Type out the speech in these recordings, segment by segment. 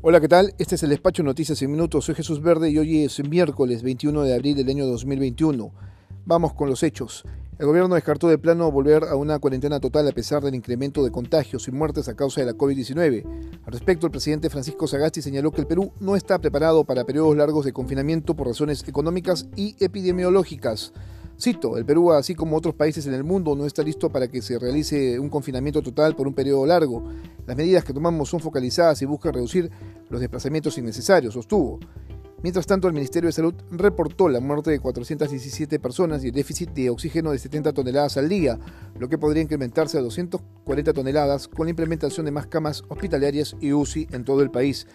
Hola, ¿qué tal? Este es el despacho Noticias en Minutos. Soy Jesús Verde y hoy es miércoles 21 de abril del año 2021. Vamos con los hechos. El gobierno descartó de plano volver a una cuarentena total a pesar del incremento de contagios y muertes a causa de la COVID-19. Al respecto, el presidente Francisco Sagasti señaló que el Perú no está preparado para periodos largos de confinamiento por razones económicas y epidemiológicas. Cito, el Perú, así como otros países en el mundo, no está listo para que se realice un confinamiento total por un periodo largo. Las medidas que tomamos son focalizadas y buscan reducir los desplazamientos innecesarios, sostuvo. Mientras tanto, el Ministerio de Salud reportó la muerte de 417 personas y el déficit de oxígeno de 70 toneladas al día, lo que podría incrementarse a 240 toneladas con la implementación de más camas hospitalarias y UCI en todo el país.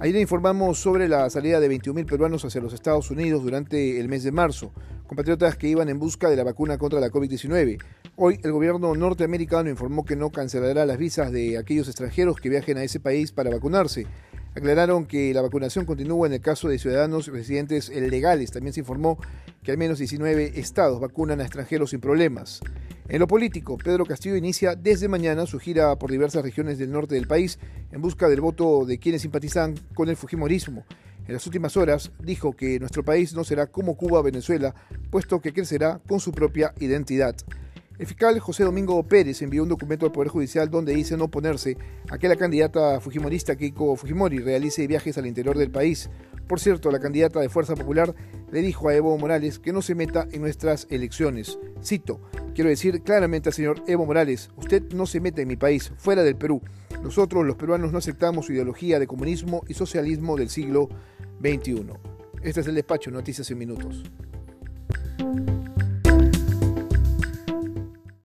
Ayer informamos sobre la salida de 21.000 peruanos hacia los Estados Unidos durante el mes de marzo, compatriotas que iban en busca de la vacuna contra la COVID-19. Hoy el gobierno norteamericano informó que no cancelará las visas de aquellos extranjeros que viajen a ese país para vacunarse. Aclararon que la vacunación continúa en el caso de ciudadanos residentes legales. También se informó que al menos 19 estados vacunan a extranjeros sin problemas. En lo político, Pedro Castillo inicia desde mañana su gira por diversas regiones del norte del país en busca del voto de quienes simpatizan con el Fujimorismo. En las últimas horas dijo que nuestro país no será como Cuba o Venezuela, puesto que crecerá con su propia identidad. El fiscal José Domingo Pérez envió un documento al Poder Judicial donde dice no oponerse a que la candidata fujimorista Keiko Fujimori realice viajes al interior del país. Por cierto, la candidata de Fuerza Popular le dijo a Evo Morales que no se meta en nuestras elecciones. Cito, Quiero decir claramente al señor Evo Morales, usted no se mete en mi país, fuera del Perú. Nosotros, los peruanos, no aceptamos su ideología de comunismo y socialismo del siglo XXI. Este es el despacho, noticias en minutos.